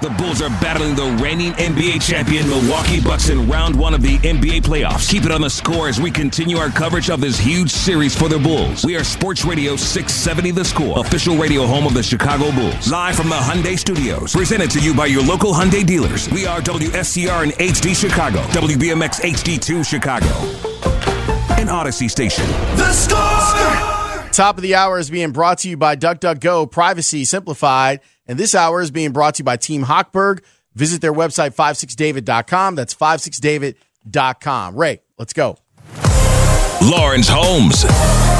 The Bulls are battling the reigning NBA champion Milwaukee Bucks in round one of the NBA playoffs. Keep it on the score as we continue our coverage of this huge series for the Bulls. We are Sports Radio 670 The Score, official radio home of the Chicago Bulls. Live from the Hyundai Studios. Presented to you by your local Hyundai dealers. We are WSCR and HD Chicago, WBMX HD2 Chicago, and Audacy Station. The score! Top of the hour is being brought to you by DuckDuckGo, privacy simplified. And this hour is being brought to you by Team Hochberg. Visit their website, 56david.com. That's 56david.com. Ray, let's go. Lawrence Holmes,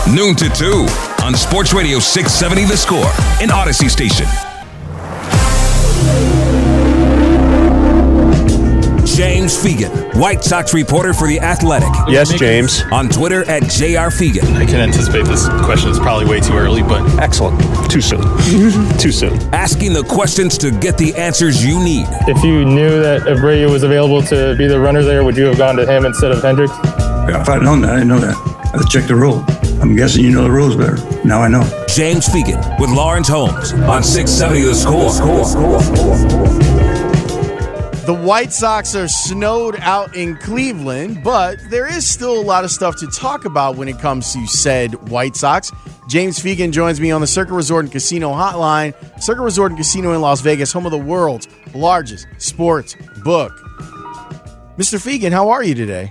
noon to 2 on Sports Radio 670 The Score, and Audacy Station. James Fegan, White Sox reporter for The Athletic. Yes, James. On Twitter at JR Fegan. I can anticipate this question is probably way too early, but excellent. Too soon. too soon. Asking the questions to get the answers you need. If you knew that Abreu was available to be the runner there, would you have gone to him instead of Hendricks? Yeah, if I'd known that, I didn't know that. I would check the rule. I'm guessing you know the rules better. Now I know. James Fegan with Lawrence Holmes on 670 The Score. The White Sox are snowed out in Cleveland, but there is still a lot of stuff to talk about when it comes to said White Sox. James Fegan joins me on the Circa Resort and Casino hotline. Circa Resort and Casino in Las Vegas, home of the world's largest sports book. Mr. Fegan, how are you today?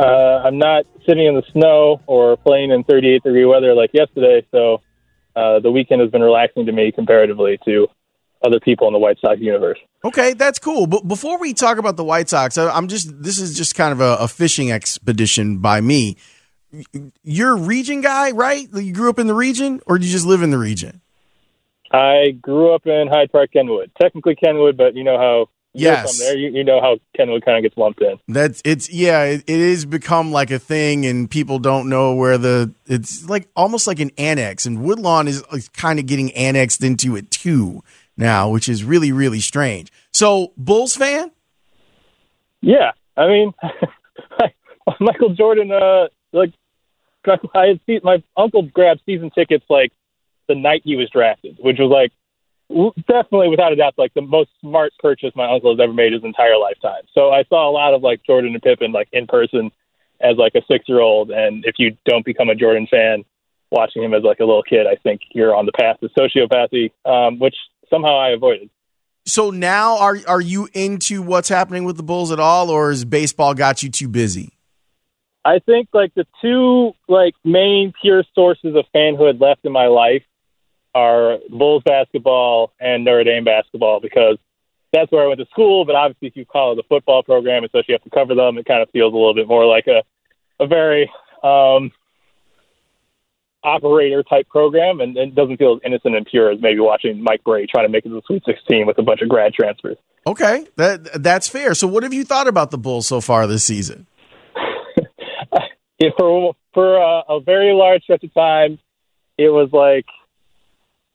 Uh, I'm not sitting in the snow or playing in 38 degree weather like yesterday, so uh, the weekend has been relaxing to me comparatively to other people in the White Sox universe. Okay, that's cool. But before we talk about the White Sox, I'm just this is just kind of a, a fishing expedition by me. You're a region guy, right? You grew up in the region, or do you just live in the region? I grew up in Hyde Park, Kenwood. Technically Kenwood, but you know how Yes. there. You, you know how Kenwood kind of gets lumped in. That's it's yeah, it, it is become like a thing, and people don't know where the it's like almost like an annex, and Woodlawn is, is kind of getting annexed into it too now, which is really really strange. So, Bulls fan? Yeah, I mean, Michael Jordan. Uh, like, I seen, my uncle grabbed season tickets like the night he was drafted, which was like definitely without a doubt like the most smart purchase my uncle has ever made his entire lifetime. So I saw a lot of like Jordan and Pippen like in person as like a six year old, and if you don't become a Jordan fan, watching him as like a little kid, I think you're on the path to sociopathy, um, which somehow I avoided. So now are are you into what's happening with the Bulls at all, or has baseball got you too busy? I think like the two like main pure sources of fanhood left in my life are Bulls basketball and Notre Dame basketball because that's where I went to school. But obviously, if you call it a football program, especially you have to cover them, it kind of feels a little bit more like a a very um, operator type program, and it doesn't feel as innocent and pure as maybe watching Mike Brey try to make it to the Sweet 16 with a bunch of grad transfers. Okay, that that's fair. So, what have you thought about the Bulls so far this season? it, for for uh, a very large stretch of time, it was like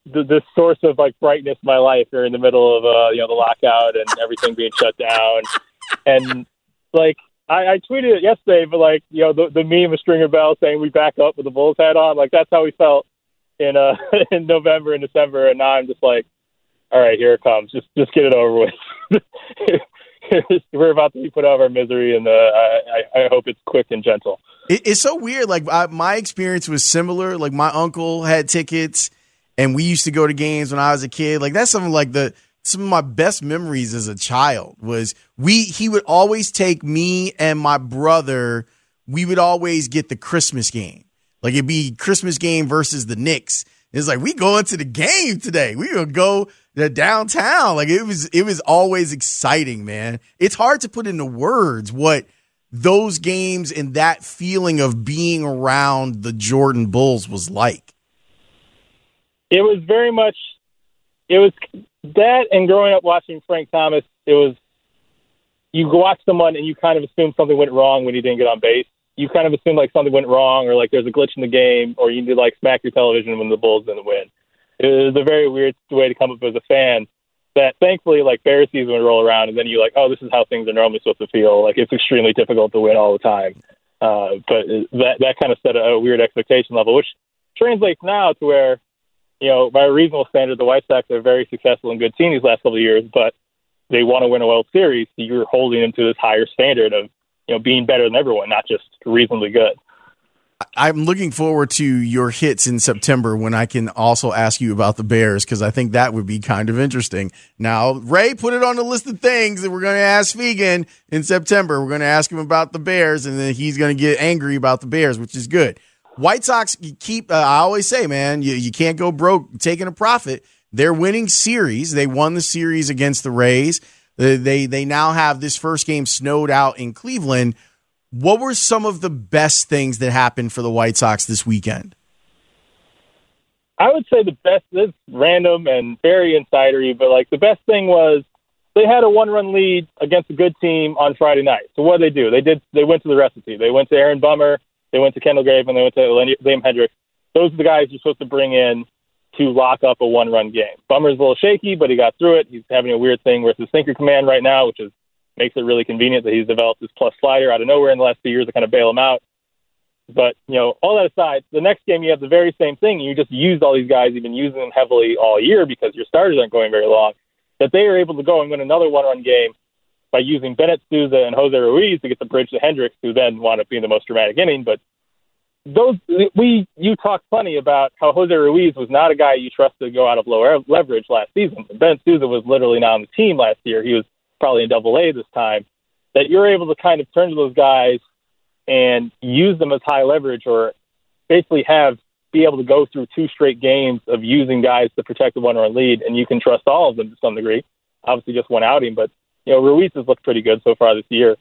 the, the source of like brightness in my life during the middle of uh, you know the lockout and everything being shut down, and like I, I tweeted it yesterday, but like you know the, the meme of Stringer Bell saying we back up with the Bulls hat on, like that's how we felt in uh in November and December, and now I'm just like, all right, here it comes, just just get it over with. We're about to be put out of our misery, and uh, I, I hope it's quick and gentle. It, it's so weird. Like I, my experience was similar. Like my uncle had tickets, and we used to go to games when I was a kid. Like that's something like the some of my best memories as a child was we he would always take me and my brother. We would always get the Christmas game. Like it'd be Christmas game versus the Knicks. It's like we going to the game today. We gonna go to downtown. Like it was it was always exciting, man. It's hard to put into words what those games and that feeling of being around the Jordan Bulls was like. It was very much it was that and growing up watching Frank Thomas, it was you watch someone and you kind of assume something went wrong when he didn't get on base. You kind of assume like something went wrong or like there's a glitch in the game or you need to like smack your television when the Bulls didn't win. It was a very weird way to come up as a fan. That thankfully, like Bear season would roll around, and then you're like, oh, this is how things are normally supposed to feel. Like it's extremely difficult to win all the time. Uh, but that that kind of set a, a weird expectation level, which translates now to where you know, by a reasonable standard, the White Sox are very successful and good team these last couple of years, but they want to win a World Series. So you're holding them to this higher standard of, you know, being better than everyone, not just reasonably good. I'm looking forward to your hits in September when I can also ask you about the Bears because I think that would be kind of interesting. Now, Ray, put it on the list of things that we're going to ask Fegan in September. We're going to ask him about the Bears, and then he's going to get angry about the Bears, which is good. White Sox keep. Uh, I always say, man, you, you can't go broke taking a profit. They're winning series. They won the series against the Rays. They, they they now have this first game snowed out in Cleveland. What were some of the best things that happened for the White Sox this weekend? I would say the best. This is random and very insidery, but like the best thing was they had a one-run lead against a good team on Friday night. So what did they do? They did. They went to the recipe. They went to Aaron Bummer they went to Kendall Graveman, and they went to Liam Hendriks. Those are the guys you're supposed to bring in to lock up a one run game. Bummer's a little shaky, but he got through it. He's having a weird thing with his sinker command right now, which is makes it really convenient that he's developed this plus slider out of nowhere in the last few years to kind of bail him out. But, you know, all that aside, the next game you have the very same thing. You just used all these guys, you've been using them heavily all year because your starters aren't going very long, that they are able to go and win another one run game by using Bennett Sousa and Jose Ruiz to get the bridge to Hendriks, who then wound up being the most dramatic inning. But those we you talked plenty about how Jose Ruiz was not a guy you trusted to go out of low leverage last season. Ben Sousa was literally not on the team last year. He was probably in Double A this time. That you're able to kind of turn to those guys and use them as high leverage, or basically have be able to go through two straight games of using guys to protect the one run lead, and you can trust all of them to some degree. Obviously, just one outing, but you know Ruiz has looked pretty good so far this year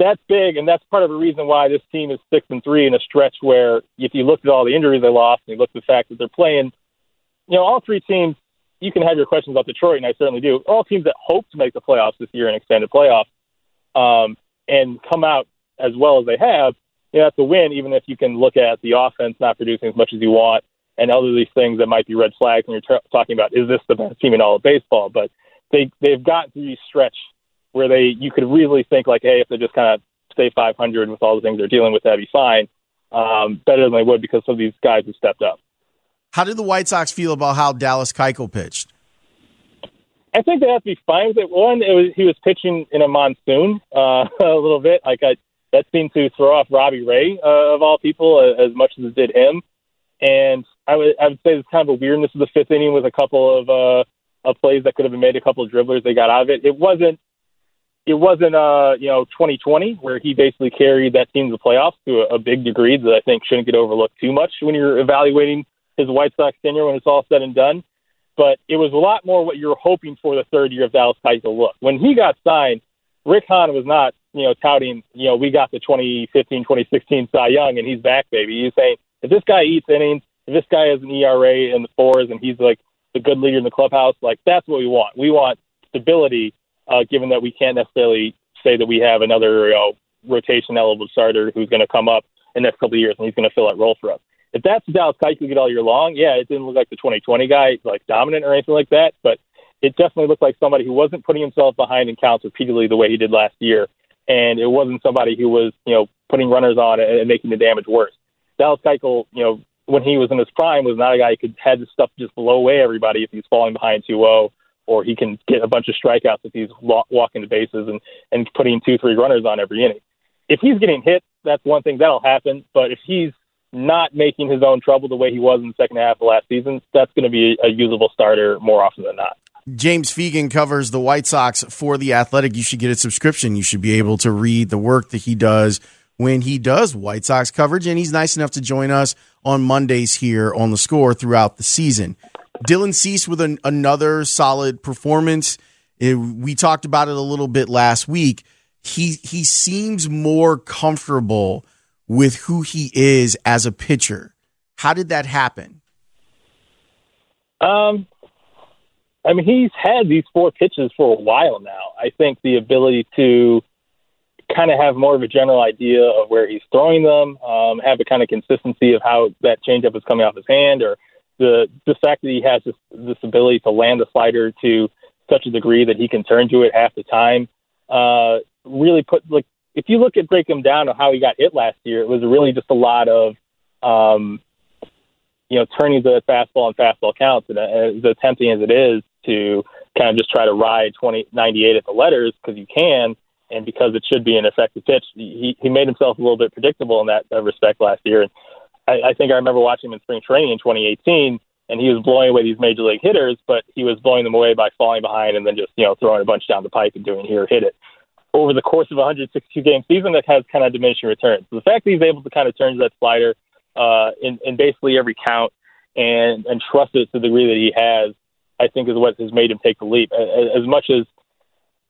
that's big, and that's part of the reason why this team is six and three in a stretch where, if you look at all the injuries they lost, and you look at the fact that they're playing, you know, all three teams. You can have your questions about Detroit, and I certainly do. All teams that hope to make the playoffs this year and extended playoffs, um, and come out as well as they have, you know, that's a win. Even if you can look at the offense not producing as much as you want, and other these things that might be red flags when you're t- talking about is this the best team in all of baseball? But they they've gotten through these stretch where they you could really think like, hey, if they just kind of stay 500 with all the things they're dealing with, that'd be fine. Um, better than they would because some of these guys have stepped up. How did the White Sox feel about how Dallas Keuchel pitched? I think they have to be fine with it. One, it was he was pitching in a monsoon uh, a little bit. Like I, that seemed to throw off Robbie Ray uh, of all people uh, as much as it did him. And I would I would say it's kind of a weirdness of the fifth inning with a couple of uh, of plays that could have been made, a couple of dribblers they got out of it. It wasn't it wasn't uh you know 2020 where he basically carried that team to the playoffs to a, a big degree that I think shouldn't get overlooked too much when you're evaluating his White Sox tenure when it's all said and done. But it was a lot more what you're hoping for the third year of Dallas Keuchel look. When he got signed, Rick Hahn was not you know touting you know we got the 2015 2016 Cy Young and he's back baby. He's saying if this guy eats innings, if this guy has an ERA in the fours and he's like the good leader in the clubhouse, like that's what we want. We want stability uh, given that we can't necessarily say that we have another you know, rotation eligible starter who's going to come up in the next couple of years and he's going to fill that role for us. If that's Dallas Keuchel get all year long, yeah, it didn't look like the 2020 guy, like dominant or anything like that, but it definitely looked like somebody who wasn't putting himself behind in counts repeatedly the way he did last year, and it wasn't somebody who was, you know, putting runners on and making the damage worse. Dallas Keuchel, you know, when he was in his prime, was not a guy who could the stuff just blow away everybody if he's falling behind 2-0 or he can get a bunch of strikeouts if he's walking the bases and, and putting two, three runners on every inning. If he's getting hit, that's one thing that'll happen. But if he's not making his own trouble the way he was in the second half of last season, that's going to be a usable starter more often than not. James Fegan covers the White Sox for The Athletic. You should get a subscription. You should be able to read the work that he does when he does White Sox coverage, and he's nice enough to join us on Mondays here on the score throughout the season. Dylan Cease with an, another solid performance. It, we talked about it a little bit last week. He he seems more comfortable with who he is as a pitcher. How did that happen? Um, I mean, he's had these four pitches for a while now. I think the ability to kind of have more of a general idea of where he's throwing them, um, have a kind of consistency of how that changeup is coming off his hand, or the the fact that he has this this ability to land the slider to such a degree that he can turn to it half the time. Uh, really put like if you look at break him down of how he got hit last year, it was really just a lot of um, you know turning the fastball and fastball counts, and uh, as tempting as it is to kind of just try to ride 20, 98 at the letters because you can, and because it should be an effective pitch. He he made himself a little bit predictable in that respect last year, and I, I think I remember watching him in spring training in 2018, and he was blowing away these major league hitters, but he was blowing them away by falling behind and then just you know throwing a bunch down the pipe and doing here hit it. Over the course of a 162 game season, that has kind of diminishing returns. So the fact that he's able to kind of turn that slider uh, in, in basically every count and and trust it to the degree that he has, I think is what has made him take the leap. As, as much as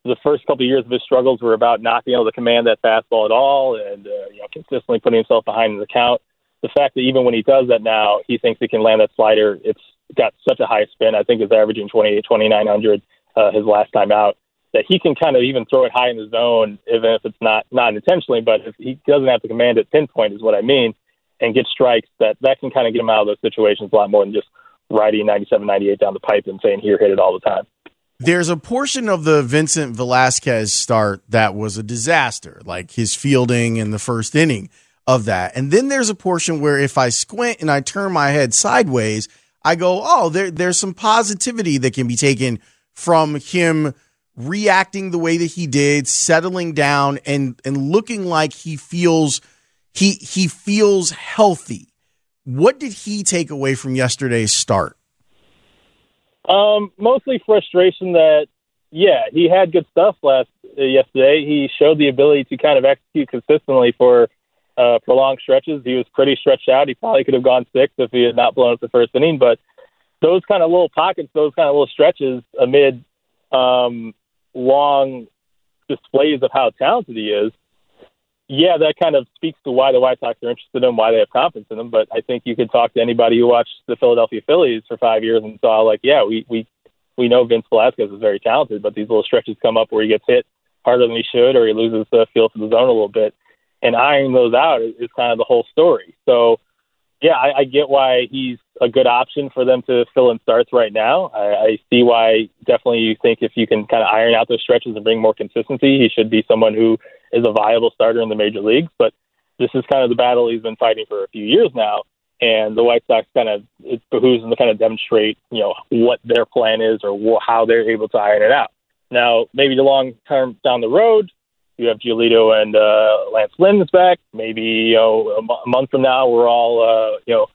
the first couple of years of his struggles were about not being able to command that fastball at all and uh, you know consistently putting himself behind the count the fact that even when he does that now, he thinks he can land that slider. It's got such a high spin. I think it's averaging 28, 2900 uh, his last time out. That he can kind of even throw it high in the zone, even if it's not not intentionally. But if he doesn't have to command it pinpoint, is what I mean, and get strikes. That that can kind of get him out of those situations a lot more than just riding 97, 98 down the pipe and saying here, hit it all the time. There's a portion of the Vincent Velasquez start that was a disaster, like his fielding in the first inning of that. And then there's a portion where if I squint and I turn my head sideways, I go, oh, there, there's some positivity that can be taken from him reacting the way that he did, settling down and and looking like he feels he he feels healthy. What did he take away from yesterday's start? Um, mostly frustration that yeah, he had good stuff last uh, yesterday. He showed the ability to kind of execute consistently for uh, prolonged stretches. He was pretty stretched out. He probably could have gone six if he had not blown up the first inning. But those kind of little pockets, those kind of little stretches amid um, long displays of how talented he is, yeah, that kind of speaks to why the White Sox are interested in him, why they have confidence in him. But I think you could talk to anybody who watched the Philadelphia Phillies for five years and saw, like, yeah, we we we know Vince Velasquez is very talented, but these little stretches come up where he gets hit harder than he should, or he loses the feel for the zone a little bit and ironing those out is, is kind of the whole story. So, yeah, I, I get why he's a good option for them to fill in starts right now. I, I see why definitely you think if you can kind of iron out those stretches and bring more consistency, he should be someone who is a viable starter in the major leagues. But this is kind of the battle he's been fighting for a few years now. And the White Sox kind of it behooves them to kind of demonstrate, you know, what their plan is or wh- how they're able to iron it out. Now, maybe the long term down the road, you have Giolito and uh, Lance Lynn is back. Maybe you know a, m- a month from now we're all uh, you know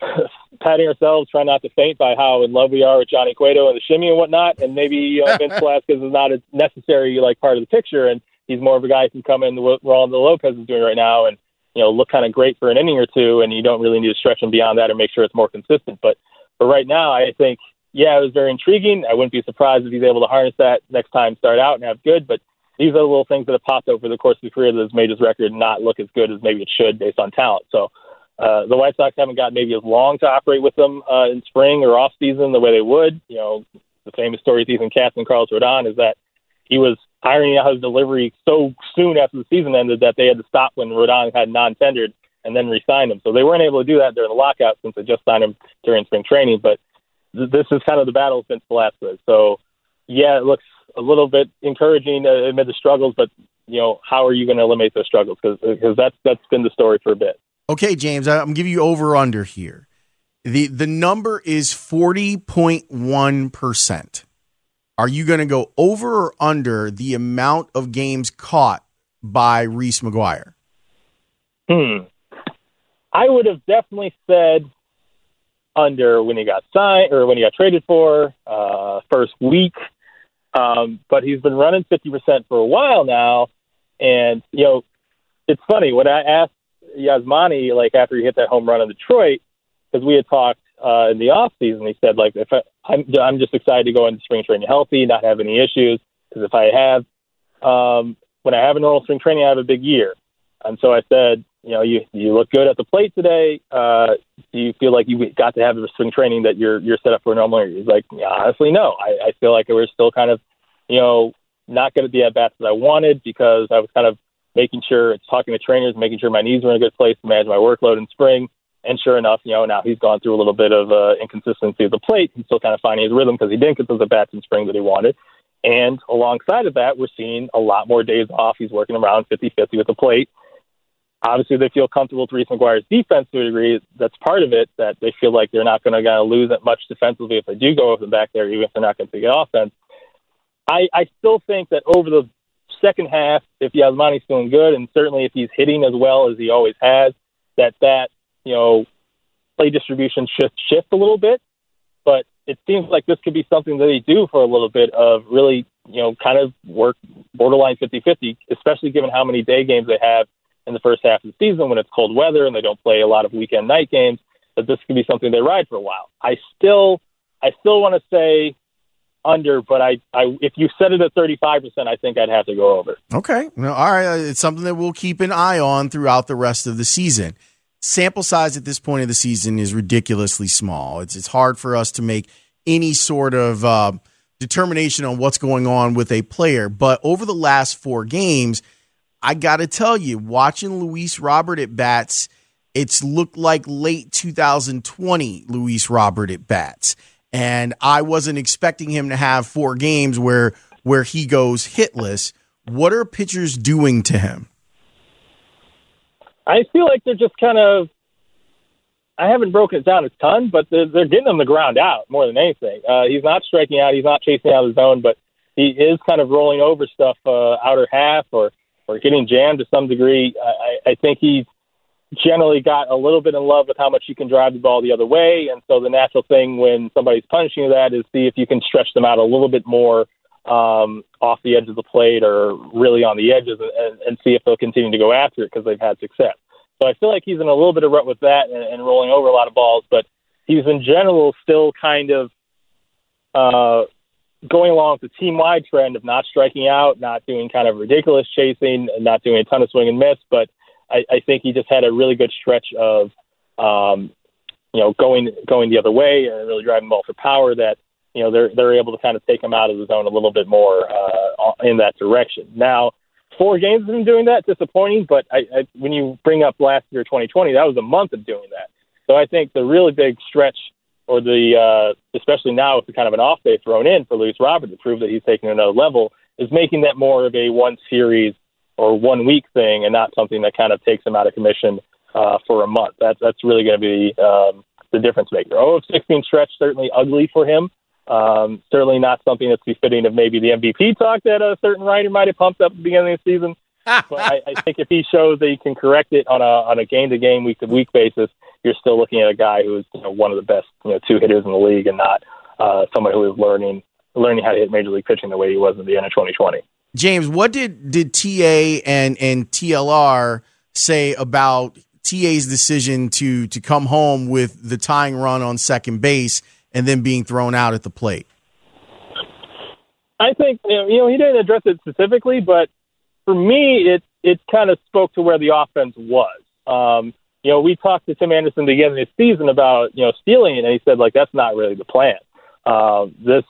patting ourselves, trying not to faint by how in love we are with Johnny Cueto and the shimmy and whatnot. And maybe you know, Vince Velasquez is not a necessary like part of the picture, and he's more of a guy who can come in what Reynaldo Lopez is doing right now, and you know look kind of great for an inning or two, and you don't really need to stretch him beyond that or make sure it's more consistent. But but right now, I think yeah, it was very intriguing. I wouldn't be surprised if he's able to harness that next time, start out and have good, but these are the little things that have popped over the course of his career that has made his record not look as good as maybe it should based on talent. So uh, the White Sox haven't got maybe as long to operate with them uh, in spring or off season the way they would. You know, the famous story with Ethan Katz and Carlos Rodon is that he was ironing out his delivery so soon after the season ended that they had to stop when Rodon had non-tendered and then re-signed him. So they weren't able to do that during the lockout since they just signed him during spring training. But th- this is kind of the battle since Velasquez. So yeah, it looks a little bit encouraging uh, amid the struggles, but you know, how are you going to eliminate those struggles? Because that's that's been the story for a bit. Okay, James, I'm giving you over under here. the The number is forty point one percent. Are you going to go over or under the amount of games caught by Reese McGuire? Hmm. I would have definitely said under when he got signed or when he got traded for uh, first week. Um, but he's been running 50% for a while now. And, you know, it's funny when I asked Yasmani, like after he hit that home run in Detroit, because we had talked uh, in the off season, he said, like, if I, I'm, I'm just excited to go into spring training healthy, not have any issues. Because if I have, um, when I have a normal spring training, I have a big year. And so I said, you know, you you look good at the plate today. Uh, do you feel like you got to have the spring training that you're you're set up for a normal year? He's like, yeah, honestly, no. I, I feel like we're still kind of, you know, not going to be at bats that I wanted because I was kind of making sure talking to trainers, making sure my knees were in a good place to manage my workload in spring. And sure enough, you know, now he's gone through a little bit of uh, inconsistency at the plate. He's still kind of finding his rhythm because he didn't get those at bats in spring that he wanted. And alongside of that, we're seeing a lot more days off. He's working around 50 50 with the plate obviously they feel comfortable with Reese McGuire's defense to a degree. That's part of it that they feel like they're not going to lose that much defensively if they do go over the back there, even if they're not going to get offense. I, I still think that over the second half, if Yasmani's feeling good, and certainly if he's hitting as well as he always has, that that you know play distribution should shift a little bit. But it seems like this could be something that they do for a little bit of really, you know, kind of work borderline 50-50, especially given how many day games they have in the first half of the season when it's cold weather and they don't play a lot of weekend night games, that this could be something they ride for a while. I still, I still want to say under, but I, I, if you set it at 35%, I think I'd have to go over. Okay. All right. It's something that we'll keep an eye on throughout the rest of the season. Sample size at this point of the season is ridiculously small. It's, it's hard for us to make any sort of uh, determination on what's going on with a player. But over the last four games, I got to tell you, watching Luis Robert at bats, it's looked like late 2020 Luis Robert at bats. And I wasn't expecting him to have four games where where he goes hitless. What are pitchers doing to him? I feel like they're just kind of. I haven't broken it down a ton, but they're, they're getting him the ground out more than anything. Uh, he's not striking out. He's not chasing out his zone, but he is kind of rolling over stuff uh, outer half or or getting jammed to some degree. I, I think he's generally got a little bit in love with how much you can drive the ball the other way. And so the natural thing when somebody's punishing that is see if you can stretch them out a little bit more um, off the edge of the plate or really on the edges and, and see if they'll continue to go after it because they've had success. So I feel like he's in a little bit of rut with that and, and rolling over a lot of balls, but he's in general still kind of uh, going along with the team wide trend of not striking out, not doing kind of ridiculous chasing, not doing a ton of swing and miss. But I, I think he just had a really good stretch of, um, you know, going going the other way and really driving ball for power. That you know they're they're able to kind of take him out of the zone a little bit more uh, in that direction. Now, four games of him doing that disappointing, but I, I, when you bring up last year 2020, that was a month of doing that. So I think the really big stretch or the uh, especially now with the kind of an off day thrown in for Luis Robert to prove that he's taking another level is making that more of a one series or one week thing and not something that kind of takes him out of commission uh, for a month. That's that's really going to be um, the difference maker. Oh, 16 stretch certainly ugly for him. Um, certainly not something that's befitting of maybe the MVP talk that a certain writer might have pumped up at the beginning of the season. but I, I think if he shows that he can correct it on a on a game to game, week to week basis, you're still looking at a guy who's you know, one of the best you know two hitters in the league, and not uh, somebody who is learning learning how to hit major league pitching the way he was at the end of 2020. James, what did did TA and and TLR say about TA's decision to to come home with the tying run on second base and then being thrown out at the plate? I think you know he didn't address it specifically, but for me, it it kind of spoke to where the offense was. Um, you know, we talked to Tim Anderson beginning of the season about, you know, stealing and he said, like, that's not really the plan. Uh, this,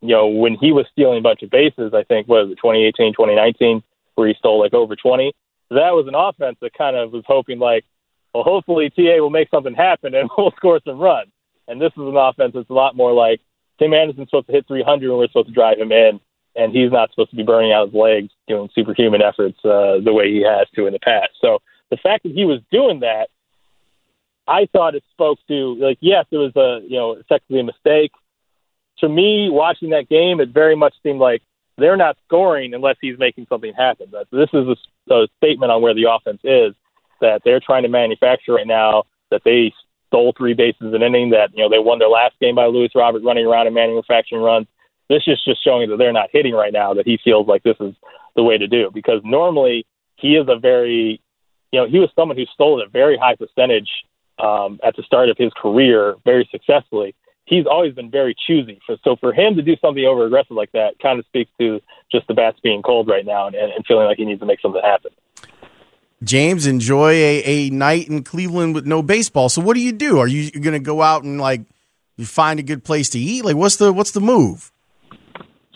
you know, when he was stealing a bunch of bases, I think, was it 2018, 2019, where he stole like over 20, that was an offense that kind of was hoping, like, well, hopefully TA will make something happen and we'll score some runs. And this is an offense that's a lot more like Tim Anderson's supposed to hit 300 and we're supposed to drive him in, and he's not supposed to be burning out his legs doing superhuman efforts uh, the way he has to in the past. So the fact that he was doing that I thought it spoke to like yes, it was a you know technically a mistake. To me, watching that game, it very much seemed like they're not scoring unless he's making something happen. But this is a, a statement on where the offense is. that they're trying to manufacture right now that they stole three bases an inning, that you know they won their last game by Luis Robert running around and manufacturing runs. This is just showing that they're not hitting right now. That he feels like this is the way to do because normally he is a very, you know, he was someone who stole at a very high percentage um, at the start of his career very successfully. He's always been very choosy. So for him to do something over aggressive like that kind of speaks to just the bats being cold right now and, and feeling like he needs to make something happen. James, enjoy a, a night in Cleveland with no baseball. So what do you do? Are you going to go out and like you find a good place to eat? Like what's the what's the move?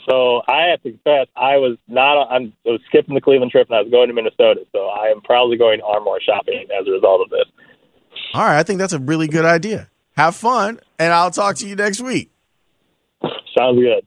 So I have to confess, I was not. I'm, I was skipping the Cleveland trip and I was going to Minnesota. So I am probably going Armour shopping as a result of this. All right, I think that's a really good idea. Have fun, and I'll talk to you next week. Sounds good.